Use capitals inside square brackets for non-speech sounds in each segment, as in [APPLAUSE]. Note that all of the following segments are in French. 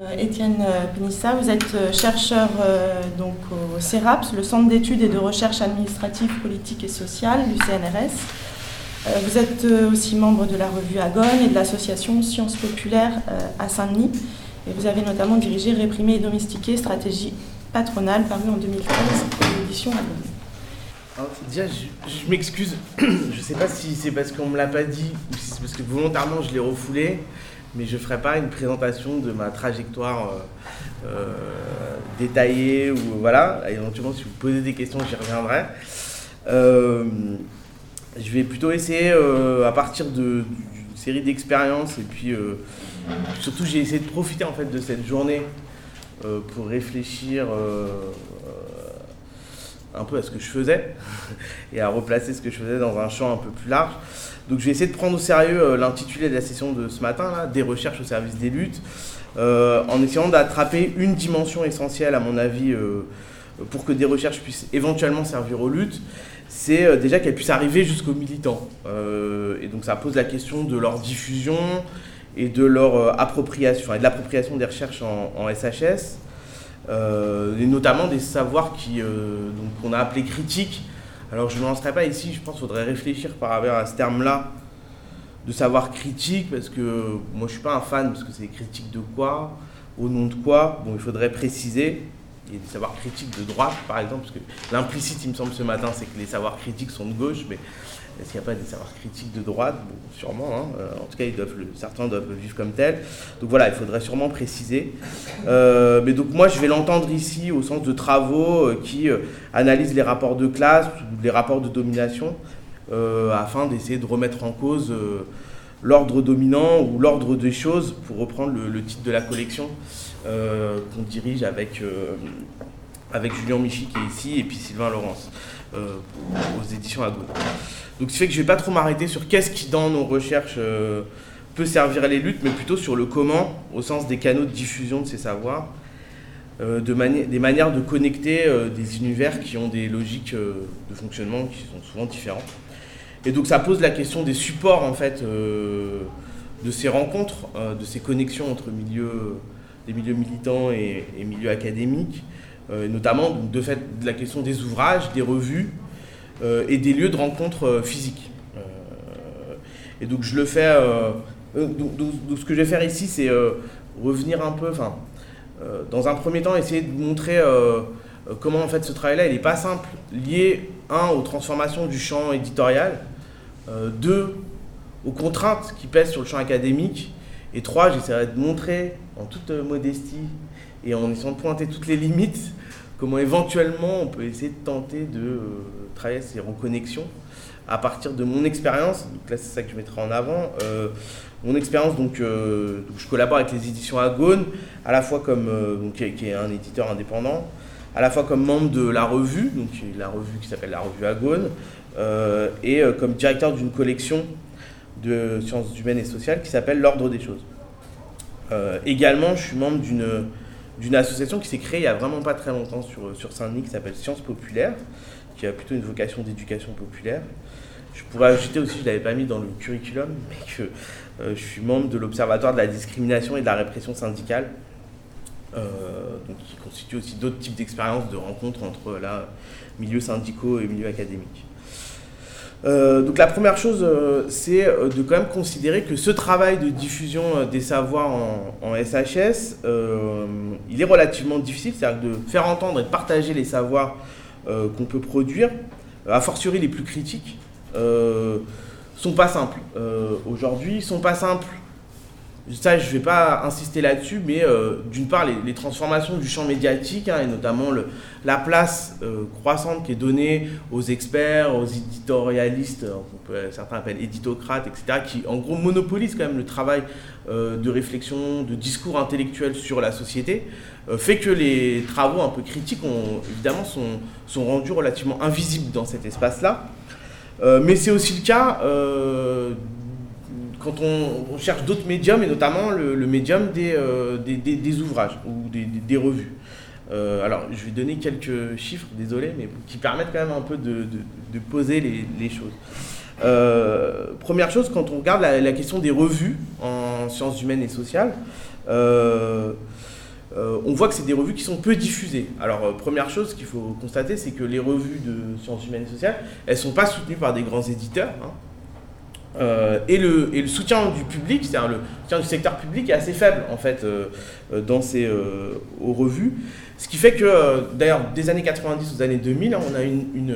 Euh, Étienne euh, Pénissa, vous êtes euh, chercheur donc, au CERAPS, le Centre d'études et de recherche administrative, politique et sociale du CNRS. Vous êtes aussi membre de la revue Agone et de l'association Sciences Populaires à Saint-Denis. Vous avez notamment dirigé Réprimer et domestiquer, stratégie patronale, paru en 2013 aux éditions Agone. déjà, je, m'excuse. [CLEARS THROAT] je ne sais pas si c'est parce qu'on ne me l'a pas dit ou si c'est parce que volontairement je l'ai refoulé mais je ne ferai pas une présentation de ma trajectoire euh, euh, détaillée, ou voilà, éventuellement si vous posez des questions, j'y reviendrai. Euh, je vais plutôt essayer, à partir d'une série d'expériences, et puis surtout j'ai essayé de profiter en fait de cette journée pour réfléchir un peu à ce que je faisais [LAUGHS] et à replacer ce que je faisais dans un champ un peu plus large. Donc je vais essayer de prendre au sérieux euh, l'intitulé de la session de ce matin, là, des recherches au service des luttes, euh, en essayant d'attraper une dimension essentielle, à mon avis, euh, pour que des recherches puissent éventuellement servir aux luttes, c'est déjà qu'elles puissent arriver jusqu'aux militants. et donc ça pose la question de leur diffusion et de leur appropriation, et de l'appropriation des recherches en, SHS. et notamment des savoirs qu'on a appelés critiques, alors je ne lancerai pas ici, je pense qu'il faudrait réfléchir par rapport à ce terme-là de savoir critique, parce que moi je ne suis pas un fan, parce que c'est des critiques de quoi, au nom de quoi, bon il faudrait préciser. A des savoirs critiques de droite, par exemple, parce que l'implicite, il me semble, ce matin, c'est que les savoirs critiques sont de gauche, mais est-ce qu'il n'y a pas des savoirs critiques de droite bon, Sûrement. Hein. Euh, en tout cas, certains doivent le vivre comme tel. Donc voilà, il faudrait sûrement préciser. Euh, mais donc moi, je vais l'entendre ici au sens de travaux euh, qui analysent les rapports de classe, les rapports de domination, afin d'essayer de remettre en cause l'ordre dominant ou l'ordre des choses, pour reprendre le, titre de la collection qu'on dirige avec, avec Julien Michy qui est ici et puis Sylvain Laurence aux éditions Ago. Donc, ce qui fait que je ne vais pas trop m'arrêter sur qu'est-ce qui, dans nos recherches, euh, peut servir à les luttes, mais plutôt sur le comment, au sens des canaux de diffusion de ces savoirs, euh, de des manières de connecter euh, des univers qui ont des logiques de fonctionnement qui sont souvent différentes. Et donc, ça pose la question des supports, en fait, de ces rencontres, de ces connexions entre milieux, des milieux militants et, milieux académiques, notamment de fait de la question des ouvrages, des revues, et des lieux de rencontre euh, physiques. Euh, et donc je le fais. Donc, ce que je vais faire ici, c'est revenir un peu, enfin, dans un premier temps, essayer de montrer comment en fait ce travail-là, il n'est pas simple, lié, un, aux transformations du champ éditorial, deux, aux contraintes qui pèsent sur le champ académique, et trois, j'essaierai de montrer en toute modestie et en essayant de pointer toutes les limites, comment éventuellement on peut essayer de tenter de travailler ces reconnexions à partir de mon expérience. Donc là, c'est ça que je mettrai en avant. Euh, mon expérience, donc, euh, donc, je collabore avec les éditions Agone, à la fois comme, euh, qui, est, un éditeur indépendant, à la fois comme membre de la revue, donc la revue qui s'appelle la revue Agone, et comme directeur d'une collection de sciences humaines et sociales qui s'appelle l'Ordre des choses. également, je suis membre d'une d'une association qui s'est créée il n'y a vraiment pas très longtemps sur, sur Saint-Denis qui s'appelle Sciences Populaires, qui a plutôt une vocation d'éducation populaire. Je pourrais ajouter aussi, je ne l'avais pas mis dans le curriculum, [LAUGHS] mais que euh, je suis membre de l'Observatoire de la discrimination et de la répression syndicale, euh, donc qui constitue aussi d'autres types d'expériences de rencontres entre la, milieux syndicaux et milieux académiques. Euh, donc la première chose, c'est de quand même considérer que ce travail de diffusion des savoirs en, en SHS, il est relativement difficile, c'est-à-dire de faire entendre et de partager les savoirs qu'on peut produire, a fortiori les plus critiques, euh, sont pas simples. Euh, aujourd'hui, sont pas simples. Ça, je ne vais pas insister là-dessus, mais d'une part, les, transformations du champ médiatique, hein, et notamment la place croissante qui est donnée aux experts, aux éditorialistes, certains appellent éditocrates, etc., qui en gros monopolisent quand même le travail de réflexion, de discours intellectuel sur la société. Euh, fait que les travaux un peu critiques ont, évidemment sont, sont rendus relativement invisibles dans cet espace-là. Euh, mais c'est aussi le cas euh, quand on, cherche d'autres médiums, et notamment le, médium des, des, ouvrages ou des, revues. alors, je vais donner quelques chiffres, désolé, mais qui permettent quand même un peu de, poser les, choses. première chose, quand on regarde la, la, question des revues en sciences humaines et sociales, on voit que c'est des revues qui sont peu diffusées. Alors, première chose qu'il faut constater, c'est que les revues de sciences humaines et sociales, elles ne sont pas soutenues par des grands éditeurs. Hein. Et, le, et, le, soutien du public, c'est-à-dire le soutien du secteur public, est assez faible en fait dans ces aux revues. Ce qui fait que, d'ailleurs, des années 90 aux années 2000, on a une,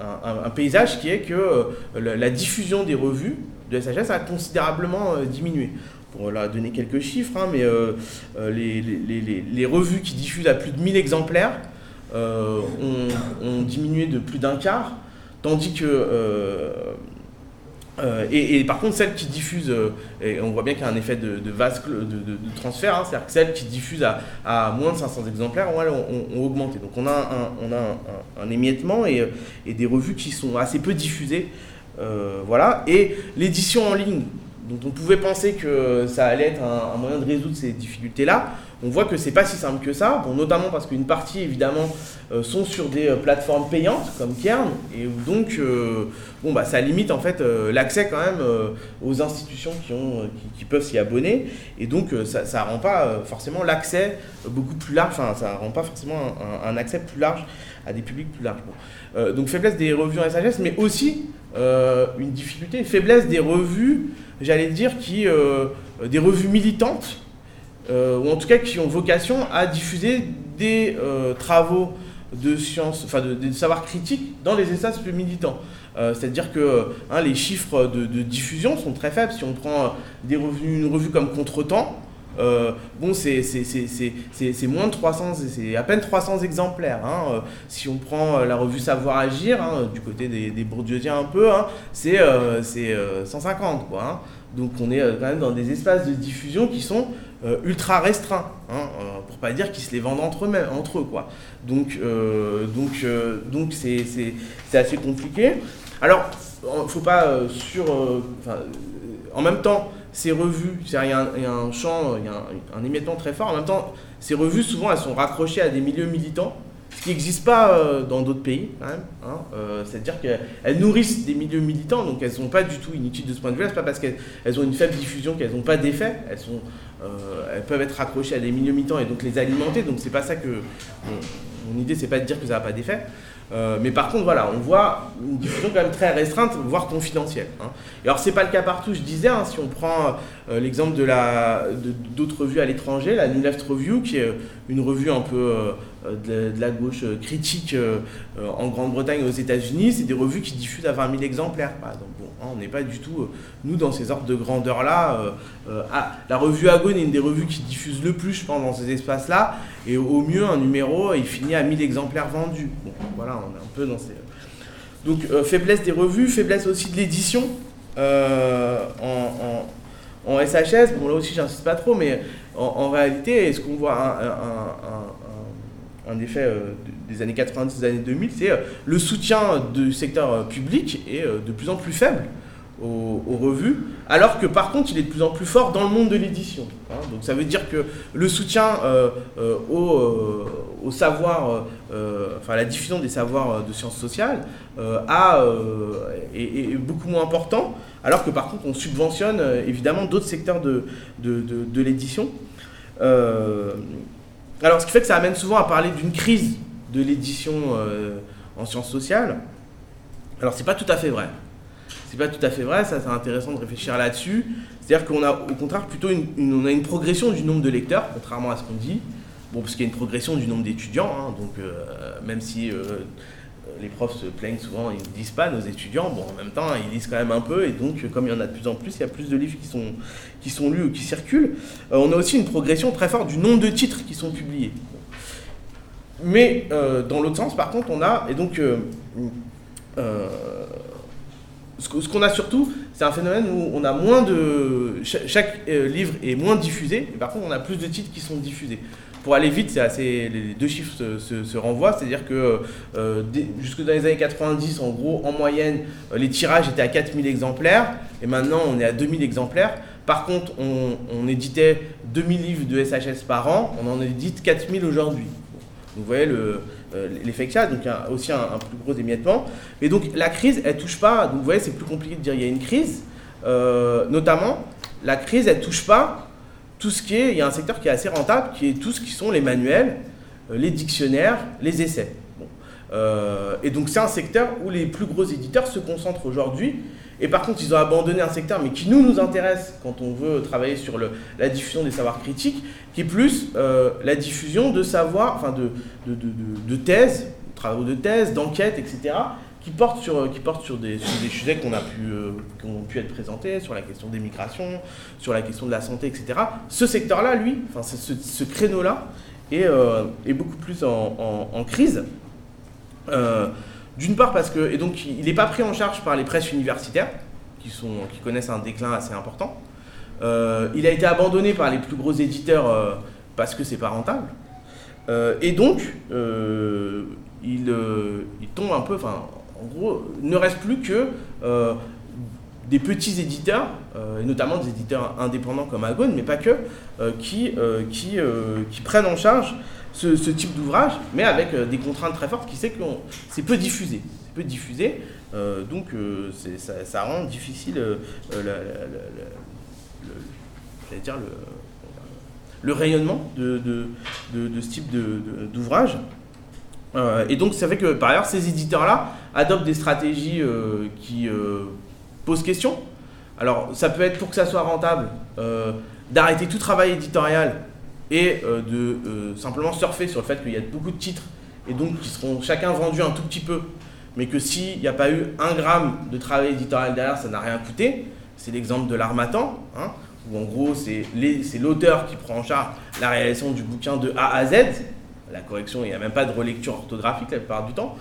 un, paysage qui est que euh, la, diffusion des revues de SHS a considérablement euh, diminué. Pour donner quelques chiffres, hein, mais euh, les, les, les, revues qui diffusent à plus de 1000 exemplaires ont, diminué de plus d'un quart, tandis que euh, et, par contre, celles qui diffusent, euh, on voit bien qu'il y a un effet de, de transfert, hein, c'est-à-dire que celles qui diffusent à, moins de 500 exemplaires ont, augmenté. Donc on a un, émiettement et, et, des revues qui sont assez peu diffusées. Euh, voilà. Et l'édition en ligne, dont on pouvait penser que ça allait être un, moyen de résoudre ces difficultés-là, on voit que c'est pas si simple que ça, notamment parce qu'une partie évidemment euh, sont sur des euh, plateformes payantes comme Kern, et donc euh, bon, bah, ça limite en fait l'accès quand même aux institutions qui, peuvent s'y abonner, et donc ça, ça rend pas forcément l'accès beaucoup plus large, enfin ça rend pas forcément un, accès plus large à des publics plus larges. donc faiblesse des revues en SHS, mais aussi une difficulté, faiblesse des revues, j'allais dire, qui, des revues militantes ou en tout cas qui ont vocation à diffuser des euh, travaux de science, enfin de, savoir critique dans les espaces plus militants. Euh, c'est-à-dire que hein, les chiffres de, diffusion sont très faibles. Si on prend des une revue comme Contretemps, bon, c'est moins de 300, c'est à peine 300 exemplaires. Hein. si on prend la revue Savoir Agir, hein, du côté des, des un peu, c'est 150. Quoi, Donc on est quand même dans des espaces de diffusion qui sont euh, ultra restreint, hein, euh, pour pas dire qu'ils se les vendent entre eux, entre eux quoi. Donc euh, donc donc c'est assez compliqué. Alors faut pas sur, en même temps ces revues, il y, a un champ, il y a un, émettement très fort. En même temps, ces revues souvent elles sont raccrochées à des milieux militants ce qui n'existe pas dans d'autres pays, quand même. Hein. C'est-à-dire qu'elles nourrissent des milieux militants, donc elles ne sont pas du tout inutiles de ce point de vue-là. Ce pas parce qu'elles ont une faible diffusion qu'elles n'ont pas d'effet. Elles sont euh, elles peuvent être raccrochées à des milieux militants et donc les alimenter. Donc c'est pas ça que mon idée, c'est pas de dire que ça n'a pas d'effet. Euh, mais par contre, voilà, on voit une diffusion quand même très restreinte, voire confidentielle. Hein. Et alors, c'est pas le cas partout, je disais, hein, si on prend euh, l'exemple d'autres revues à l'étranger, la New Left Review, qui est une revue un peu de, la gauche critique en Grande-Bretagne et aux États-Unis, c'est des revues qui diffusent à 20 000 exemplaires, par exemple. Hein, on n'est pas du tout, euh, nous, dans ces ordres de grandeur-là. Euh, euh, ah, la revue Agone est une des revues qui diffuse le plus, je pense, dans ces espaces-là. Et au mieux, un numéro, il finit à 1000 exemplaires vendus. voilà, on est un peu dans ces... Donc, faiblesse des revues, faiblesse aussi de l'édition en, SHS. Bon, là aussi, j'insiste pas trop, mais en, réalité, est-ce qu'on voit un effet des années 90 des années 2000, c'est euh, le soutien du secteur euh, public est euh, de plus en plus faible aux, revues, alors que par contre il est de plus en plus fort dans le monde de l'édition. Hein. Donc ça veut dire que le soutien au, savoir, enfin la diffusion des savoirs de sciences sociales a, est, beaucoup moins important, alors que par contre on subventionne évidemment d'autres secteurs de, de, de l'édition. Alors ce qui fait que ça amène souvent à parler d'une crise de l'édition euh, en sciences sociales. Alors c'est pas tout à fait vrai. C'est pas tout à fait vrai, ça c'est intéressant de réfléchir là-dessus. C'est-à-dire qu'on a au contraire plutôt une, on a une progression du nombre de lecteurs, contrairement à ce qu'on dit. Bon, parce qu'il y a une progression du nombre d'étudiants, hein, donc euh, même si euh, les profs se plaignent souvent, ils ne disent pas nos étudiants, bon en même temps ils lisent quand même un peu, et donc comme il y en a de plus en plus, il y a plus de livres qui sont, qui sont lus ou qui circulent. on a aussi une progression très forte du nombre de titres qui sont publiés. Mais euh, dans l'autre sens, par contre, on a, et donc, euh, euh, ce qu'on a surtout, c'est un phénomène où on a moins de. Chaque, livre est moins diffusé, et par contre, on a plus de titres qui sont diffusés. Pour aller vite, c'est assez, les deux chiffres se, renvoient, c'est-à-dire que jusque dans les années 90, en gros, en moyenne, les tirages étaient à 4000 exemplaires, et maintenant on est à 2000 exemplaires. Par contre, on, on éditait 2000 livres de SHS par an, on en édite 4000 aujourd'hui vous voyez euh, l'effet que ça, donc a aussi un, plus gros émiettement. Mais donc la crise, elle touche pas, donc vous voyez, c'est plus compliqué de dire il y a une crise. Euh, notamment, la crise, elle touche pas tout ce qui est, il y a un secteur qui est assez rentable, qui est tout ce qui sont les manuels, les dictionnaires, les essais. et donc c'est un secteur où les plus gros éditeurs se concentrent aujourd'hui. Et par contre, ils ont abandonné un secteur, mais qui nous nous intéresse quand on veut travailler sur le, la diffusion des savoirs critiques, qui est plus la diffusion de savoirs, enfin de, de, de, de thèses, travaux de thèse, d'enquête, etc., qui portent sur, qui portent sur, des, sujets qu'on a pu, euh, qui ont pu être présentés, sur la question des migrations, sur la question de la santé, etc. Ce secteur-là, lui, enfin, ce, ce créneau-là, est, euh, est, beaucoup plus en, crise. Euh, D'une part parce que, et donc il n'est pas pris en charge par les presses universitaires, qui, sont, qui connaissent un déclin assez important. Euh, il a été abandonné par les plus gros éditeurs parce que c'est pas rentable. et donc, il, il, tombe un peu, enfin, en gros, ne reste plus que euh, des petits éditeurs, euh, et notamment des éditeurs indépendants comme Agone, mais pas que, euh, qui, qui, prennent en charge ce, type d'ouvrage, mais avec des contraintes très fortes qui fait que c'est peu diffusé. Peu diffusé, donc ça, rend difficile le, dire le, rayonnement de, de ce type d'ouvrage. Euh, et donc ça fait que par ailleurs ces éditeurs-là adoptent des stratégies euh, qui euh, posent question. Alors ça peut être pour que ça soit rentable d'arrêter tout travail éditorial et de simplement surfer sur le fait qu'il y a beaucoup de titres et donc qui seront chacun vendus un tout petit peu, mais que s'il n'y a pas eu un gramme de travail éditorial derrière, ça n'a rien coûté. C'est l'exemple de l'Armatan, hein, où en gros c'est l'auteur qui prend en charge la réalisation du bouquin de A à Z, la correction, il n'y a même pas de relecture orthographique la plupart du temps.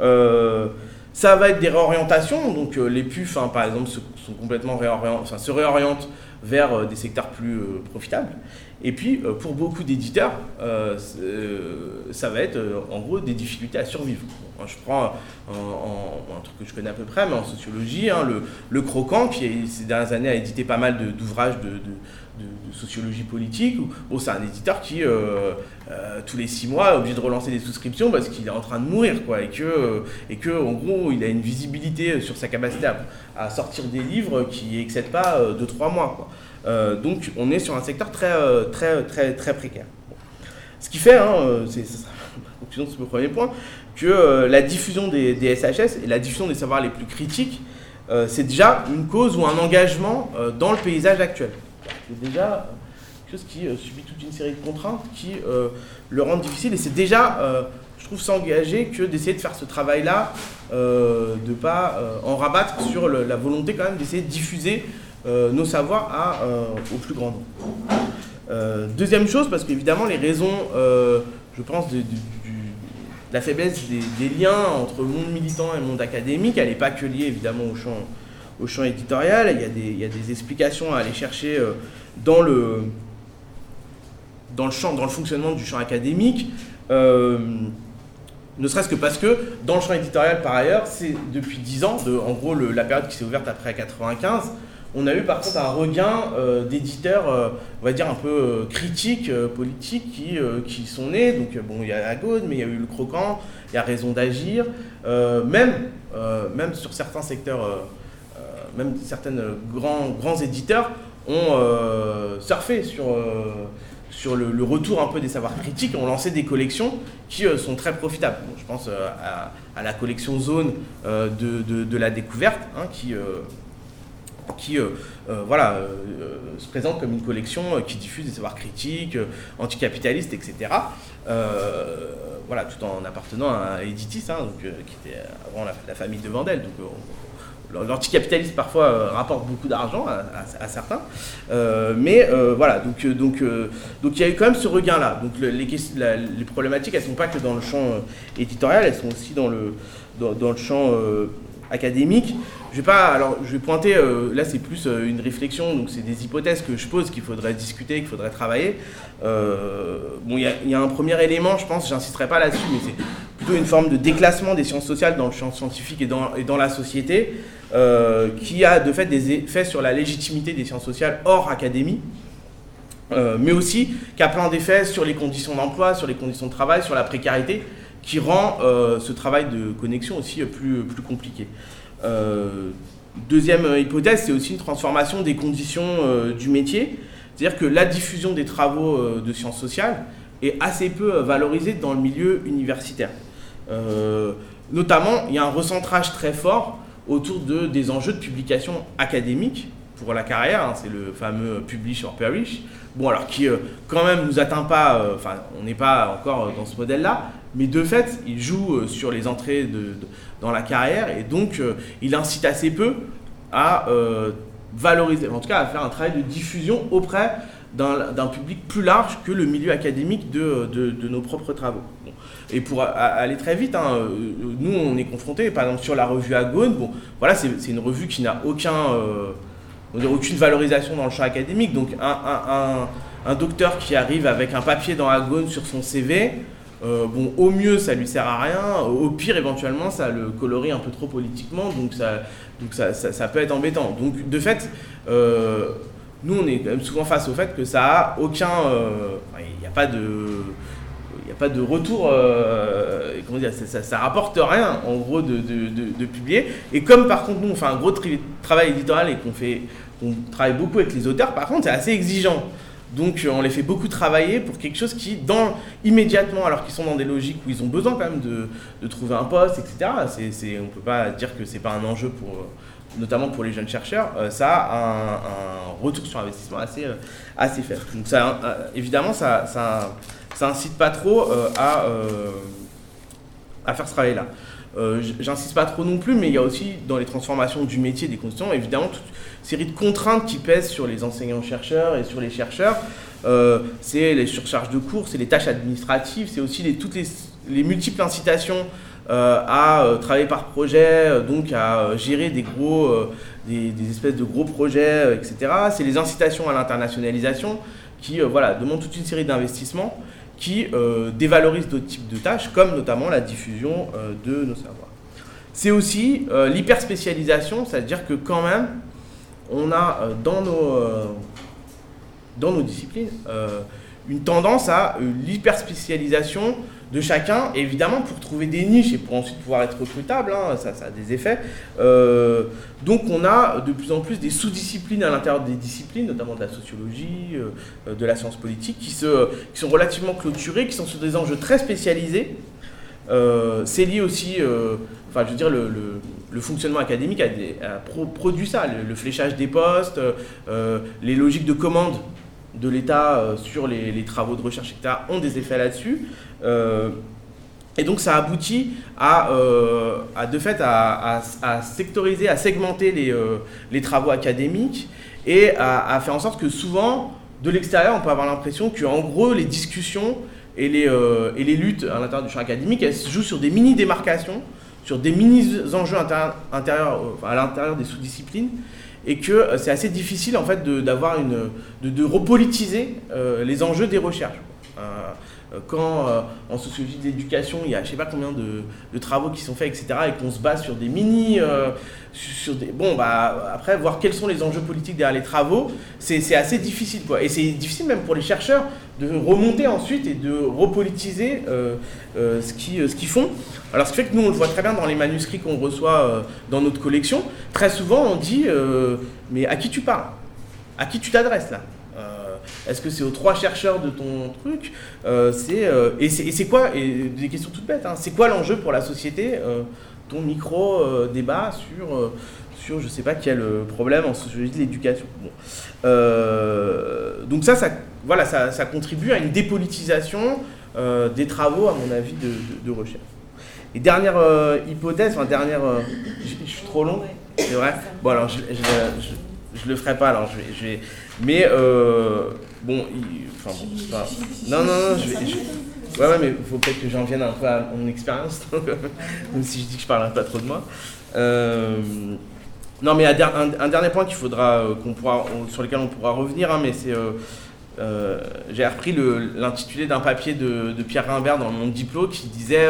Euh, ça va être des réorientations, donc euh, les PUF, hein, par exemple, se, sont complètement réorientent vers euh, des secteurs plus profitables. Et puis, pour beaucoup d'éditeurs, ça va être en gros des difficultés à survivre. je prends un truc que je connais à peu près, mais en sociologie, hein, le, Croquant, qui ces dernières années a édité pas mal d'ouvrages de, sociologie politique. Bon, c'est un éditeur qui, euh, euh, tous les six mois, est obligé de relancer des souscriptions parce qu'il est en train de mourir, quoi, et que, euh, et que, en gros, il a une visibilité sur sa capacité à, sortir des livres qui n'excède pas de trois mois, quoi. donc, on est sur un secteur très, très, très, très précaire. Ce qui fait, hein, c'est conclusion de ce [LAUGHS] premier point, que la diffusion des, SHS et la diffusion des savoirs les plus critiques, c'est déjà une cause ou un engagement dans le paysage actuel. C'est déjà quelque chose qui euh, subit toute une série de contraintes qui euh, le rendent difficile. Et c'est déjà, euh, je trouve, s'engager que d'essayer de faire ce travail-là, de ne pas en rabattre sur la volonté quand même d'essayer de diffuser nos savoirs au plus grand nombre. deuxième chose, parce qu'évidemment, les raisons, je pense, de, la faiblesse des, liens entre monde militant et monde académique, elle n'est pas que liée évidemment au champ au champ éditorial. Il y, a des, il y a des explications à aller chercher euh, dans le, dans le champ, dans le fonctionnement du champ académique. Euh, ne serait-ce que parce que dans le champ éditorial, par ailleurs, c'est depuis 10 ans, de, en gros la période qui s'est ouverte après 95, on a eu par contre un regain euh, d'éditeurs, on va dire un peu critiques, politiques, qui, qui sont nés. Donc bon, il y a la Gaude, mais il y a eu le Croquant, il y a Raison d'agir, même, même sur certains secteurs même certains grands, grands éditeurs ont euh, surfé sur, euh, sur le, retour un peu des savoirs critiques ont lancé des collections qui euh, sont très profitables. je pense à, la collection Zone de, de, la découverte, hein, qui, qui voilà, se présente comme une collection qui diffuse des savoirs critiques, anticapitalistes, etc. voilà, tout en appartenant à Editis, hein, donc, qui était avant la, famille de Vandel. L'anticapitalisme parfois euh, rapporte beaucoup d'argent à, certains, euh, mais euh, voilà, donc donc donc il y a eu quand même ce regain-là. Donc les, problématiques, elles sont pas que dans le champ éditorial, elles sont aussi dans le dans, le champ académique. Je vais pas, alors je vais pointer, là c'est plus une réflexion, donc c'est des hypothèses que je pose qu'il faudrait discuter, qu'il faudrait travailler. bon, il y, a un premier élément, je pense, j'insisterai pas là-dessus, mais c'est plutôt une forme de déclassement des sciences sociales dans le champ scientifique et dans, la société. Euh, qui a de fait des effets sur la légitimité des sciences sociales hors académie, euh, mais aussi qui a plein d'effets sur les conditions d'emploi, sur les conditions de travail, sur la précarité, qui rend euh, ce travail de connexion aussi plus compliqué. deuxième hypothèse, c'est aussi une transformation des conditions du métier, C'est-à-dire que la diffusion des travaux de sciences sociales est assez peu valorisée dans le milieu universitaire. Notamment, il y a un recentrage très fort autour de, des enjeux de publication académique pour la carrière, hein, c'est le fameux publish or perish, bon alors qui euh, quand même nous atteint pas, euh, on n'est pas encore dans ce modèle-là, mais de fait il joue euh, sur les entrées de, dans la carrière et donc il incite assez peu à valoriser, en tout cas à faire un travail de diffusion auprès d'un public plus large que le milieu académique de, de nos propres travaux. Et pour aller très vite, hein, nous on est confrontés, par exemple sur la revue Agone, bon voilà c'est une revue qui n'a aucun aucune valorisation dans le champ académique. Donc un, docteur qui arrive avec un papier dans Agone sur son CV, euh, bon, au mieux, ça lui sert à rien. Au pire, éventuellement, ça le colorie un peu trop politiquement, donc ça, donc ça, peut être embêtant. Donc, de fait, euh, nous, on est quand même souvent face au fait que ça a aucun. Euh, il n'y a pas de pas de retour, euh, comment dire, ça, ça, rapporte rien en gros de, de, publier. Et comme par contre nous on fait un gros travail éditorial et qu'on fait, on travaille beaucoup avec les auteurs, par contre c'est assez exigeant. Donc on les fait beaucoup travailler pour quelque chose qui, dans, immédiatement, alors qu'ils sont dans des logiques où ils ont besoin quand même de, trouver un poste, etc. C'est, on ne peut pas dire que c'est pas un enjeu pour, notamment pour les jeunes chercheurs, euh, ça a un, retour sur investissement assez, euh, assez faible. Donc ça, évidemment, ça, ça incite pas trop euh, à, euh, à faire ce travail-là. Euh, j'insiste pas trop non plus, mais il y a aussi dans les transformations du métier des constituants, évidemment, toute série de contraintes qui pèsent sur les enseignants-chercheurs et sur les chercheurs. c'est les surcharges de cours, c'est les tâches administratives, c'est aussi toutes les multiples incitations à travailler par projet, donc à gérer des gros, des, espèces de gros projets, etc. C'est les incitations à l'internationalisation qui voilà, demandent toute une série d'investissements qui euh, dévalorise d'autres types de tâches, comme notamment la diffusion euh, de nos savoirs. C'est aussi euh, l'hyperspécialisation, c'est-à-dire que quand même, on a dans, nos, dans nos disciplines une tendance à l'hyperspécialisation de chacun, évidemment pour trouver des niches et pour ensuite pouvoir être recrutable, hein, ça, a des effets. Euh, donc on a de plus en plus des sous-disciplines à l'intérieur des disciplines, notamment de la sociologie, euh, de la science politique, qui, se, qui sont relativement clôturées, qui sont sur des enjeux très spécialisés. Euh, c'est lié aussi, enfin je veux dire, le, fonctionnement académique a, produit ça, le, fléchage des postes, les logiques de commande de l'État sur les, travaux de recherche, etc., ont des effets là-dessus. Euh, et donc ça aboutit à, euh, de fait à, sectoriser, à segmenter les, euh, travaux académiques et à, faire en sorte que souvent, de l'extérieur, on peut avoir l'impression que en gros les discussions et les, luttes à l'intérieur du champ académique, elles se jouent sur des mini-démarcations, sur des mini-enjeux à l'intérieur des sous-disciplines, et que c'est assez difficile en fait d'avoir une de repolitiser les enjeux des recherches. Euh, quand euh, en sociologie de l'éducation, il y a je sais pas combien de, travaux qui sont faits, etc., et qu'on se base sur des mini. Euh, sur des, bon, bah, après, voir quels sont les enjeux politiques derrière les travaux, c'est assez difficile. Quoi. Et c'est difficile même pour les chercheurs de remonter ensuite et de repolitiser ce qu'ils ce qu'ils font. Alors, ce qui fait que nous, on le voit très bien dans les manuscrits qu'on reçoit dans notre collection. Très souvent, on dit Mais à qui tu parles? À qui tu t'adresses là? Est-ce que c'est aux trois chercheurs de ton truc euh, c'est, euh, Et c'est quoi Et des questions toutes bêtes. Hein, c'est quoi l'enjeu pour la société euh, Ton micro débat sur sur je sais pas quel problème en sociologie de l'éducation? donc ça, ça, voilà, ça, ça, contribue à une dépolitisation des travaux, à mon avis, de, de, recherche. Et dernière hypothèse, enfin dernière, je, suis trop long, c'est vrai? Bon alors je, je, je, le ferai pas, alors je vais, je mais Bon, enfin bon, Non, non, non, je vais. Ouais, ouais, mais il faut peut-être que j'en vienne un peu à mon expérience, [LAUGHS] même si je dis que je parle pas trop de moi. Euh, non, mais un, dernier point qu'il faudra, euh, qu'on pourra, sur lequel on pourra revenir, hein, mais c'est. Euh, j'ai repris l'intitulé d'un papier de, Pierre Rimbert dans Monde Diplôme qui disait,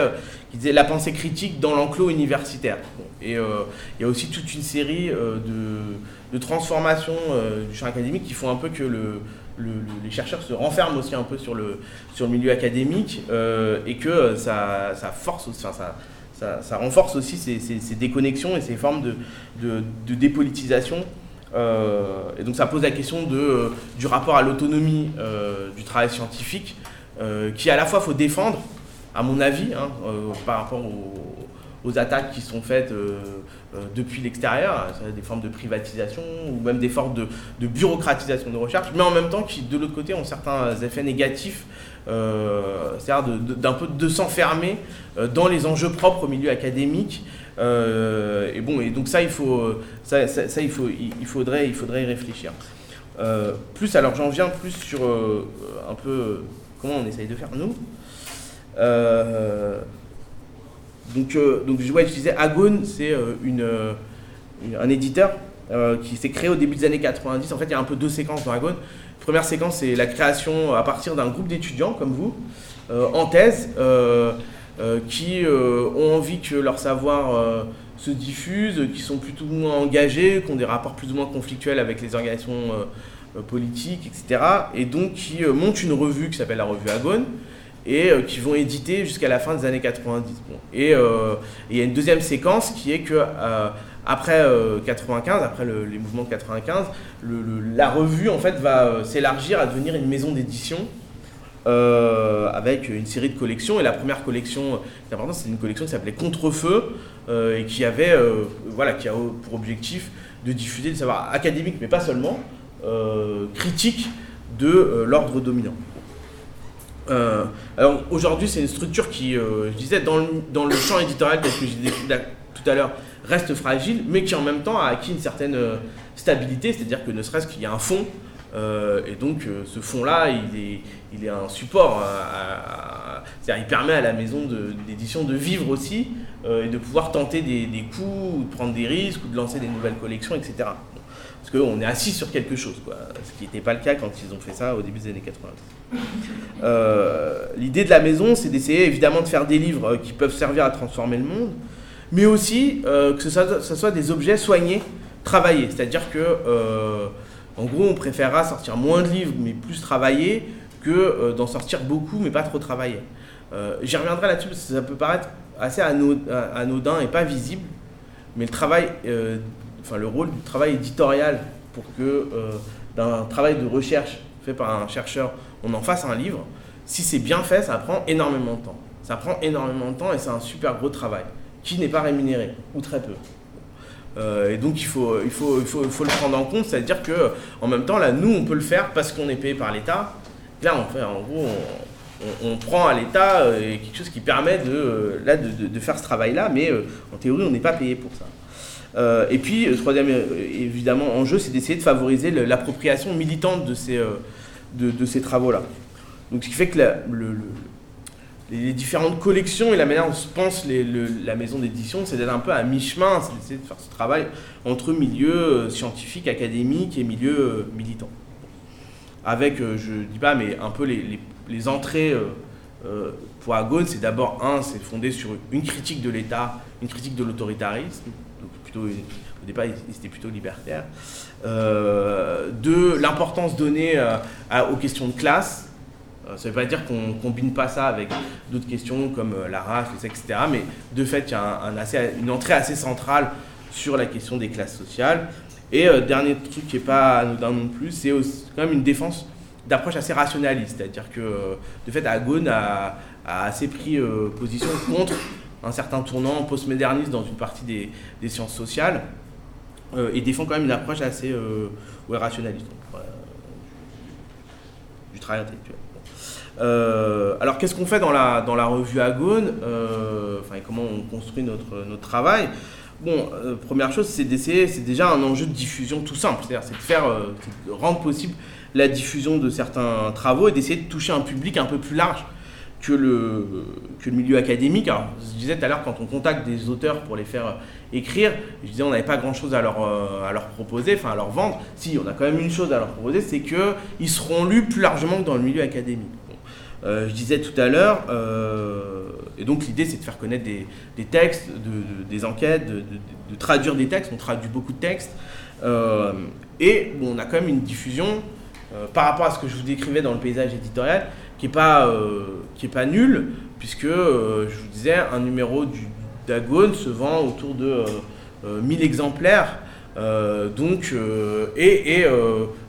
qui disait La pensée critique dans l'enclos universitaire. et il y a aussi toute une série de, de transformations du champ académique qui font un peu que le, les chercheurs se renferment aussi un peu sur le, sur le milieu académique euh, et que ça, ça force, enfin, ça, ça, renforce aussi ces, ces, déconnexions et ces formes de, de, dépolitisation. Et donc ça pose la question de, du rapport à l'autonomie du travail scientifique, qui à la fois faut défendre, à mon avis, hein, par rapport aux, attaques qui sont faites depuis l'extérieur, des formes de privatisation ou même des formes de, bureaucratisation de recherche, mais en même temps qui de l'autre côté ont certains effets négatifs euh, c'est-à-dire d'un peu de s'enfermer euh, dans les enjeux propres au milieu académique. Euh, et bon, et donc ça, il faut, ça, il faut, il, faudrait, il faudrait y réfléchir. plus, alors j'en viens plus sur un peu comment on essaye de faire nous? Donc, donc je disais, Agone, c'est une, un éditeur qui s'est créé au début des années 90. En fait, il y a un peu deux séquences dans Agone. Première séquence, c'est la création à partir d'un groupe d'étudiants comme vous, euh, en thèse, euh, euh, qui ont envie que leur savoir se diffuse, qui sont plutôt ou moins engagés, qui ont des rapports plus ou moins conflictuels avec les organisations politiques, etc. Et donc qui montent une revue qui s'appelle la revue Agone et qui vont éditer jusqu'à la fin des années 90. Et il y a une deuxième séquence qui est que après 95, euh, après les mouvements de 95, la revue va euh, s'élargir à devenir une maison d'édition euh, avec une série de collections. Et la première collection c'est une collection qui s'appelait Contrefeu et qui avait, voilà, qui a pour objectif de diffuser le savoir académique, mais pas seulement, critique de l'ordre dominant. Alors aujourd'hui, c'est une structure qui, je disais, dans le, dans le champ éditorial tel que j'ai décrit tout à l'heure, reste fragile, mais qui en même temps a acquis une certaine euh, stabilité, c'est-à-dire que ne serait-ce qu'il y a un fond, euh, et donc euh, ce fond-là, il est, il est un support, c'est-à-dire il permet à la maison d'édition de, vivre aussi, et de pouvoir tenter des, coups, ou de prendre des risques, ou de lancer des nouvelles collections, etc. Parce qu'on est assis sur quelque chose, quoi, ce qui n'était pas le cas quand ils ont fait ça au début des années 90. L'idée de la maison, c'est d'essayer évidemment de faire des livres qui peuvent servir à transformer le monde, mais aussi euh, que ce soit, des objets soignés, travaillés. C'est-à-dire que, euh, en gros, on préférera sortir moins de livres, mais plus travaillés, que euh, d'en sortir beaucoup, mais pas trop travaillés. J'y reviendrai là-dessus parce que ça peut paraître assez anodin et pas visible, mais le travail, enfin le rôle du travail éditorial pour que d'un travail de recherche fait par un chercheur, on en fasse un livre, si c'est bien fait, ça prend énormément de temps. Ça prend énormément de temps et c'est un super gros travail qui n'est pas rémunéré, ou très peu. Euh, et donc il faut, il, faut, il, faut, il faut le prendre en compte, c'est-à-dire que en même temps, là, nous, on peut le faire parce qu'on est payé par l'État. Là, on fait, en gros, on, prend à l'État euh, quelque chose qui permet de, euh, là, de, faire ce travail-là, mais en théorie, on n'est pas payé pour ça. Et puis, le troisième, évidemment, enjeu, c'est d'essayer de favoriser l'appropriation militante de ces, de, de ces travaux-là. Donc, ce qui fait que le les différentes collections et la manière dont se pense la maison d'édition, c'est d'être un peu à mi-chemin, c'est d'essayer de faire ce travail entre milieu euh, scientifique, académique et milieu euh, militant. Avec, euh, je ne dis pas, mais un peu les, entrées pour Agone, c'est d'abord, un, c'est fondé sur une critique de l'État, une critique de l'autoritarisme, au départ, ils étaient plutôt libertaires. deux, l'importance donnée aux questions de classe, euh, ça ne veut pas dire qu'on ne combine pas ça avec d'autres questions comme euh, la race, etc. Mais de fait, il y a une entrée assez centrale sur la question des classes sociales. Et euh, dernier truc qui n'est pas anodin non plus, c'est quand même une défense d'approche assez rationaliste. C'est-à-dire que, de fait, Agone a, assez pris position contre un certain tournant postmoderniste dans une partie des, sciences sociales et défend quand même une approche assez rationaliste du travail intellectuel. Euh, alors qu'est-ce qu'on fait dans la, dans la revue Agone euh, enfin, Comment on construit notre, notre travail? Bon, euh, première chose, c'est d'essayer, c'est déjà un enjeu de diffusion tout simple, c'est-à-dire c'est de faire, de rendre possible la diffusion de certains travaux et d'essayer de toucher un public un peu plus large que le, que le milieu académique. Je disais tout à l'heure, quand on contacte des auteurs pour les faire écrire, je disais on n'avait pas grand-chose à leur, à leur proposer, enfin à leur vendre. Si, on a quand même une chose à leur proposer, c'est qu'ils seront lus plus largement que dans le milieu académique. Euh, je disais tout à l'heure, euh, et donc l'idée c'est de faire connaître des, textes, des enquêtes, de, traduire des textes, on traduit beaucoup de textes, euh, et on a quand même une diffusion par rapport à ce que je vous décrivais dans le paysage éditorial, qui n'est pas, est pas nul, puisque je vous disais, un numéro du Dagone se vend autour de 1000 exemplaires donc, et, et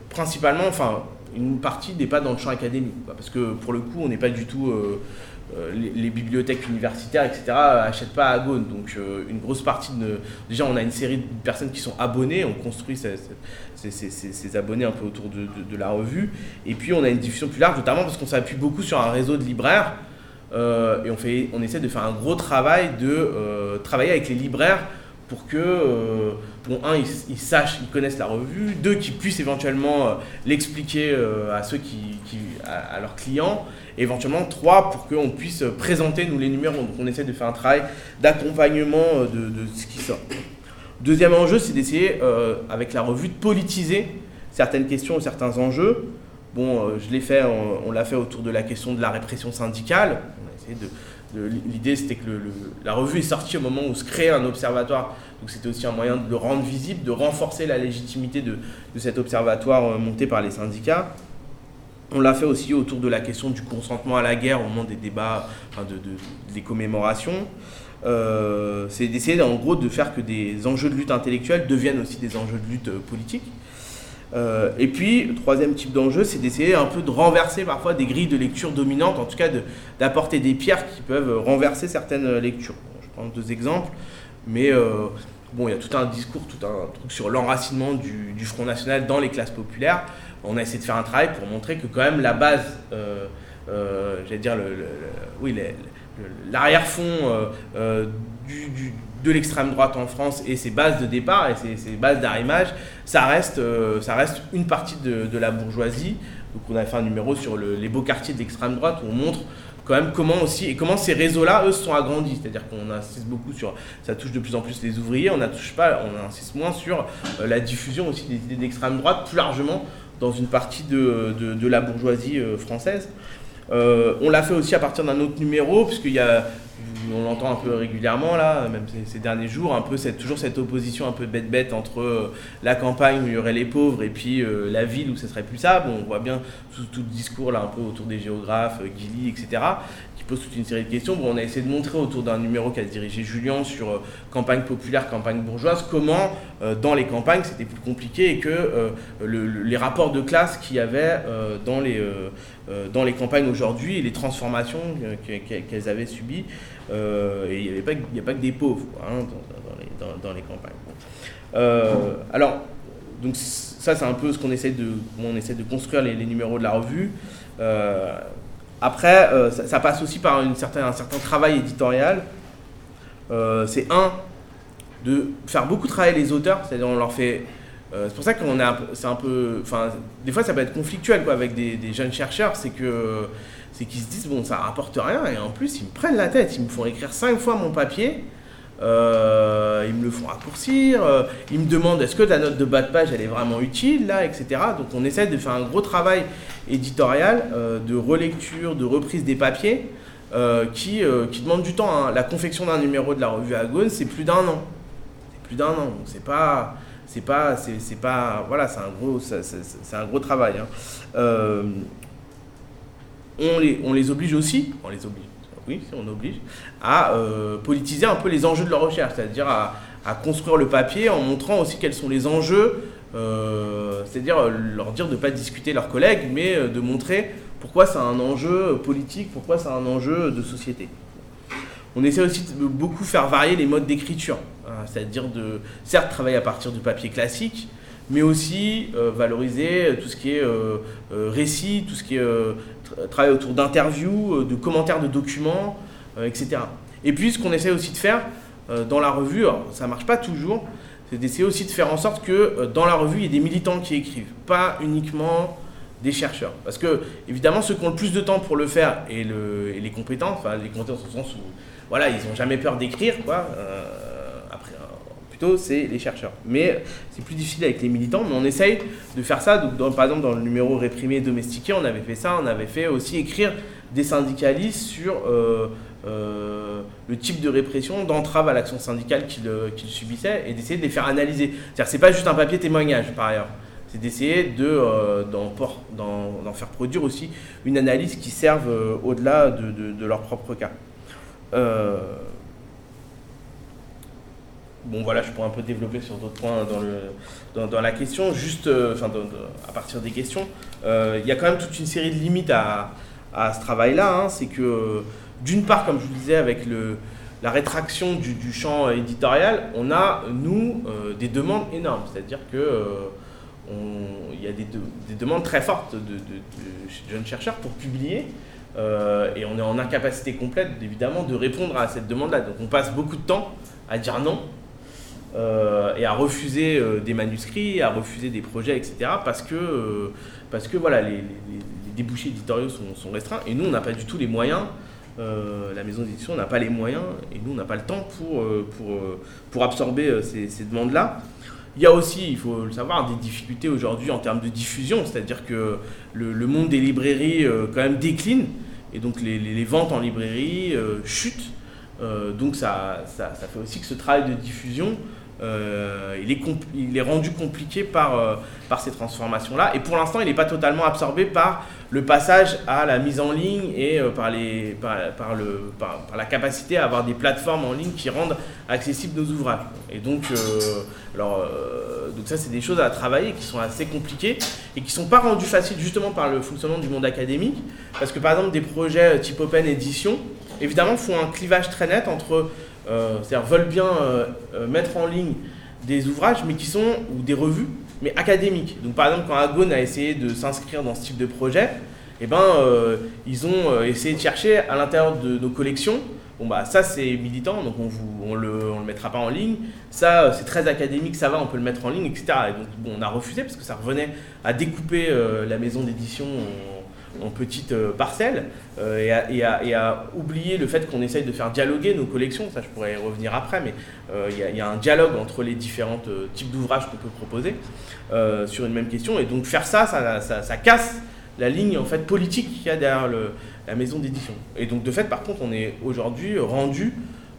principalement, enfin, une partie n'est pas dans le champ académique. parce que pour le coup, on n'est pas du tout. Les, bibliothèques universitaires, etc., n'achètent pas à Gaune. Donc, une grosse partie de. Déjà, on a une série de personnes qui sont abonnées, on construit ces, abonnés un peu autour de, la revue. Et puis, on a une diffusion plus large, notamment parce qu'on s'appuie beaucoup sur un réseau de libraires. Euh, et on, fait, on essaie de faire un gros travail de euh, travailler avec les libraires pour que, euh, bon, un, ils, sachent, ils connaissent la revue, deux, qu'ils puissent éventuellement l'expliquer à ceux qui, à, leurs clients, et éventuellement trois, pour qu'on puisse présenter, nous, les numéros. Donc on essaie de faire un travail d'accompagnement de, de, ce qui sort. Deuxième enjeu, c'est d'essayer, avec la revue, de politiser certaines questions certains enjeux. Bon, je l'ai fait, on l'a fait autour de la question de la répression syndicale L'idée, c'était que la revue est sortie au moment où se crée un observatoire. Donc, c'était aussi un moyen de le rendre visible, de renforcer la légitimité de, cet observatoire euh, monté par les syndicats. On l'a fait aussi autour de la question du consentement à la guerre au moment des débats, de, des commémorations. Euh, c'est d'essayer en gros de faire que des enjeux de lutte intellectuelle deviennent aussi des enjeux de lutte euh, politique. Euh, et puis, le troisième type d'enjeu, c'est d'essayer un peu de renverser parfois des grilles de lecture dominantes, en tout cas d'apporter des pierres qui peuvent renverser certaines lectures. je prends deux exemples, mais euh, bon, il y a tout un discours, tout un truc sur l'enracinement du, Front National dans les classes populaires. On a essayé de faire un travail pour montrer que quand même la base, euh, j'allais dire, oui, l'arrière-fond du de l'extrême droite en France et ses bases de départ et ses, bases d'arrimage, ça reste, euh, ça reste une partie de, la bourgeoisie. Donc on a fait un numéro sur les beaux quartiers de l'extrême droite où on montre quand même comment aussi et comment ces réseaux-là, eux, se sont agrandis. C'est-à-dire qu'on insiste beaucoup sur, ça touche de plus en plus les ouvriers, on touche pas, on insiste moins sur euh, la diffusion aussi des idées d'extrême droite plus largement dans une partie de, de, la bourgeoisie euh, française. on l'a fait aussi à partir d'un autre numéro, puisqu'il y a on l'entend un peu régulièrement là, même ces, derniers jours, un peu cette, toujours cette opposition un peu bête-bête entre euh, la campagne où il y aurait les pauvres et puis euh, la ville où ce serait plus ça. Bon, on voit bien tout, tout, le discours là un peu autour des géographes, euh, Guilly, etc pose toute une série de questions. Bon, on a essayé de montrer autour d'un numéro qu'a dirigé Julien sur euh, campagne populaire, campagne bourgeoise, comment dans les campagnes c'était plus compliqué et que les rapports de classe qu'il y avait dans, les, dans les campagnes aujourd'hui les transformations qu'elles avaient subies. et il n'y a pas que des pauvres hein, dans, les, campagnes. alors, donc ça c'est un peu ce qu'on essaie de, on essaie de construire les, numéros de la revue. Après, euh, ça, passe aussi par une certaine, un certain travail éditorial. Euh, c'est un, de faire beaucoup travailler les auteurs, c'est-à-dire on leur fait... Euh, c'est pour ça qu'on est c'est un peu... Enfin, des fois ça peut être conflictuel quoi, avec des, jeunes chercheurs, c'est que c'est qu'ils se disent, bon, ça rapporte rien, et en plus ils me prennent la tête, ils me font écrire cinq fois mon papier, euh, ils me le font raccourcir, euh, ils me demandent est-ce que ta note de bas de page elle est vraiment utile là, etc. Donc on essaie de faire un gros travail éditorial de relecture, de reprise des papiers qui, qui demande du temps. Hein. La confection d'un numéro de la revue Agone, c'est plus d'un an. C'est plus d'un an, donc c'est pas. C'est pas, c'est, pas, voilà, c'est un gros, c'est, un gros travail. Hein. on, les, on les oblige aussi, on les oblige, oui, on oblige, à euh, politiser un peu les enjeux de leur recherche, c'est-à-dire à, construire le papier en montrant aussi quels sont les enjeux, euh, c'est-à-dire leur dire de ne pas discuter leurs collègues, mais euh, de montrer pourquoi c'est un enjeu politique, pourquoi c'est un enjeu de société. On essaie aussi de beaucoup faire varier les modes d'écriture, c'est-à-dire de certes travailler à partir du papier classique, mais aussi valoriser tout ce qui est récit, tout ce qui est travail autour d'interviews, de commentaires de documents, euh, etc. Et puis ce qu'on essaie aussi de faire euh, dans la revue, ça marche pas toujours, c'est d'essayer aussi de faire en sorte que euh, dans la revue, il y ait des militants qui écrivent, pas uniquement des chercheurs. Parce que, évidemment, ceux qui ont le plus de temps pour le faire et, les compétences, les compétences au sens où, voilà, ils n'ont jamais peur d'écrire, quoi. Plutôt, c'est les chercheurs. Mais c'est plus difficile avec les militants, mais on essaye de faire ça. Donc, par exemple, dans le numéro réprimé domestiqué, on avait fait ça, on avait fait aussi écrire des syndicalistes sur euh, le type de répression, d'entrave à l'action syndicale qu'ils subissaient et d'essayer de les faire analyser. C'est-à-dire c'est pas juste un papier témoignage par ailleurs, c'est d'essayer euh, d'en faire produire aussi une analyse qui serve euh, au-delà de, leur propre cas. Bon voilà, je pourrais un peu développer sur d'autres points dans, le, dans, la question, juste enfin, à partir des questions. Il y a quand même toute une série de limites à, à ce travail-là. Hein. C'est que d'une part, comme je vous disais, avec le, la rétraction du, champ éditorial, on a, nous, des demandes énormes. C'est-à-dire que il y a des, demandes très fortes de, de, jeunes chercheurs pour publier. Euh, et on est en incapacité complète, évidemment, de répondre à cette demande-là. Donc on passe beaucoup de temps à dire non euh, et à refuser euh, des manuscrits, à refuser des projets, etc. Parce que, parce que voilà, les, débouchés éditoriaux sont, restreints et nous, on n'a pas du tout les moyens. la maison d'édition n'a pas les moyens et nous, on n'a pas le temps pour, pour, pour absorber ces demandes-là. Il y a aussi, il faut le savoir, des difficultés aujourd'hui en termes de diffusion, c'est-à-dire que le, monde des librairies euh, quand même décline, et donc les, ventes en librairie euh, chutent. Euh, donc ça, ça, fait aussi que ce travail de diffusion, il, est il, est rendu compliqué par, par ces transformations-là. Et pour l'instant, il n'est pas totalement absorbé par le passage à la mise en ligne et par, les, par, la capacité à avoir des plateformes en ligne qui rendent accessibles nos ouvrages. Et donc, euh, ça, c'est des choses à travailler qui sont assez compliquées et qui ne sont pas rendues faciles justement par le fonctionnement du monde académique. Parce que par exemple, des projets type Open Edition, évidemment, font un clivage très net entre, euh, c'est-à-dire veulent bien euh, mettre en ligne des ouvrages, mais qui sont, ou des revues, mais académiques. Donc par exemple, quand Agone a essayé de s'inscrire dans ce type de projet, eh ben, ils ont essayé de chercher à l'intérieur de nos collections Bon, bah, ça, c'est militant, donc on vous, on le, on le mettra pas en ligne. Ça, c'est très académique, ça va, on peut le mettre en ligne, etc. Et donc, bon, on a refusé parce que ça revenait à découper euh, la maison d'édition en, petites euh, parcelles euh, et, à, et, oublier le fait qu'on essaye de faire dialoguer nos collections. Ça, je pourrais y revenir après, mais il y, a un dialogue entre les différents types d'ouvrages qu'on peut proposer sur une même question. Et donc, faire ça, ça, casse la ligne en fait politique qu'il y a derrière la maison d'édition. Et donc de fait, par contre, on est aujourd'hui rendu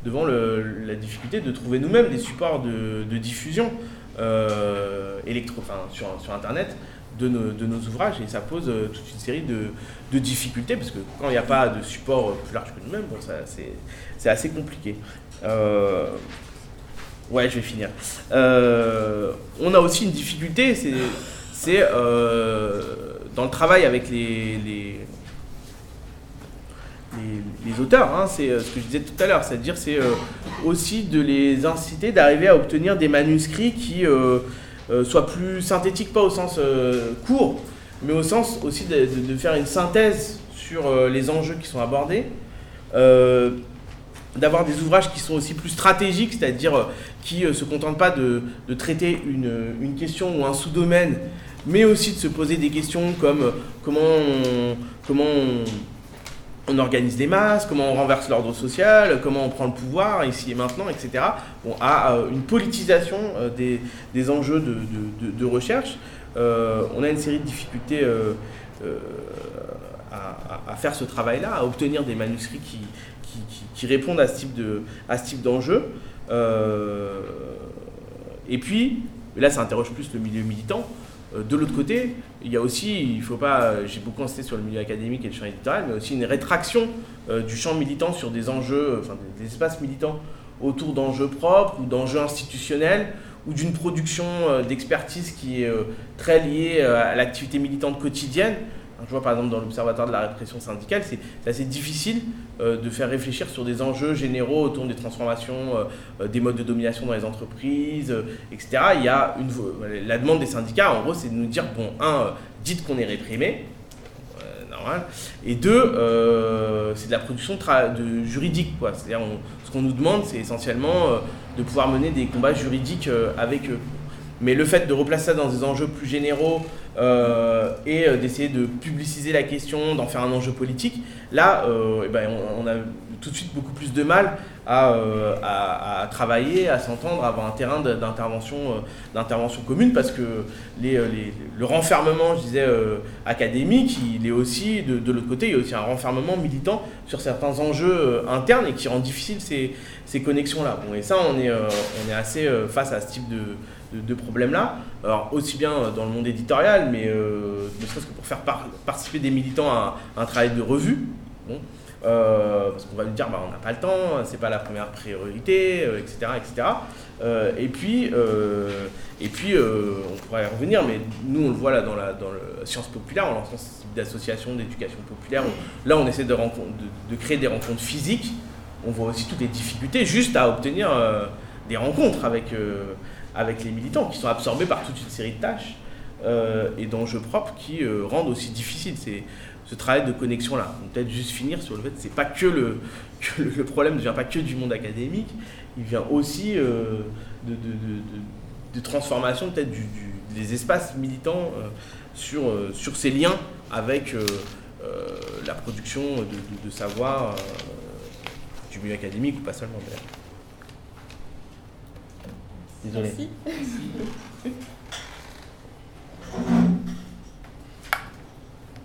devant la difficulté de trouver nous-mêmes des supports de, diffusion euh, électro, sur, sur Internet de nos, ouvrages et ça pose euh, toute une série de, difficultés parce que quand il n'y a pas de support plus large que nous-mêmes, bon, c'est assez compliqué. Euh, ouais, je vais finir. on a aussi une difficulté, c'est dans le travail avec les, les, auteurs, hein, c'est euh, ce que je disais tout à l'heure, c'est-à-dire c'est euh, aussi de les inciter d'arriver à obtenir des manuscrits qui euh, soient plus synthétiques, pas au sens court, mais au sens aussi de, faire une synthèse sur les enjeux qui sont abordés, d'avoir des ouvrages qui sont aussi plus stratégiques, c'est-à-dire qui ne se contentent pas de, traiter une, une, question ou un sous-domaine, mais aussi de se poser des questions comme comment comment on, on organise des masses, comment on renverse l'ordre social, comment on prend le pouvoir ici et maintenant, etc. Bon, à euh, une politisation euh, des, enjeux de, recherche. Euh, on a une série de difficultés à, faire ce travail-là, à obtenir des manuscrits qui, répondent à ce type de, à ce type d'enjeu. et puis, là, ça interroge plus le milieu militant. Euh, de l'autre côté, il y a aussi, il faut pas, j'ai beaucoup insisté sur le milieu académique et le champ éditorial, mais aussi une rétraction euh, du champ militant sur des enjeux, enfin des, espaces militants autour d'enjeux propres ou d'enjeux institutionnels ou d'une production euh, d'expertise qui est très liée à l'activité militante quotidienne. Je vois par exemple dans l'Observatoire de la répression syndicale, c'est assez difficile euh, de faire réfléchir sur des enjeux généraux autour des transformations, euh, euh, des modes de domination dans les entreprises, etc. Il y a une, la demande des syndicats, en gros, c'est de nous dire, bon, un, dites qu'on est réprimé, normal, et deux, c'est de la production de, juridique. C'est-à-dire, ce qu'on nous demande, c'est essentiellement de pouvoir mener des combats juridiques avec eux. Mais le fait de replacer ça dans des enjeux plus généraux euh, et euh, d'essayer de publiciser la question, d'en faire un enjeu politique, là, euh, eh ben, on, a tout de suite beaucoup plus de mal à, travailler, à s'entendre, à avoir un terrain d'intervention, commune, parce que le renfermement, je disais, académique, il est aussi, de, l'autre côté, il y a aussi un renfermement militant sur certains enjeux internes et qui rend difficile ces, connexions-là. Et ça, on est assez face à ce type de de, problèmes-là. Alors, aussi bien dans le monde éditorial, mais euh, ne serait-ce que pour faire participer des militants à, un travail de revue. Bon. parce qu'on va lui dire bah, on n'a pas le temps, c'est pas la première priorité, etc. etc. et puis, et puis on pourrait y revenir, mais nous on le voit là dans la, science populaire, en lançant ce type d'association d'éducation populaire, là on essaie de, créer des rencontres physiques, on voit aussi toutes les difficultés juste à obtenir des rencontres avec, avec les militants qui sont absorbés par toute une série de tâches. Euh, et d'enjeux propres qui euh, rendent aussi difficile ce travail de connexion là. Peut-être juste finir sur le fait que c'est pas que [LAUGHS] le, problème ne vient pas que du monde académique, il vient aussi euh, de, transformation peut-être des espaces militants sur, sur ces liens avec la production de, savoir du milieu académique ou pas seulement Désolé. Merci. [LAUGHS]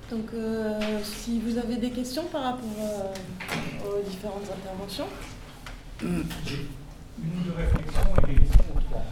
Donc, euh, si vous avez des questions par rapport euh, aux différentes interventions. Une ou deux réflexions et des questions ou trois.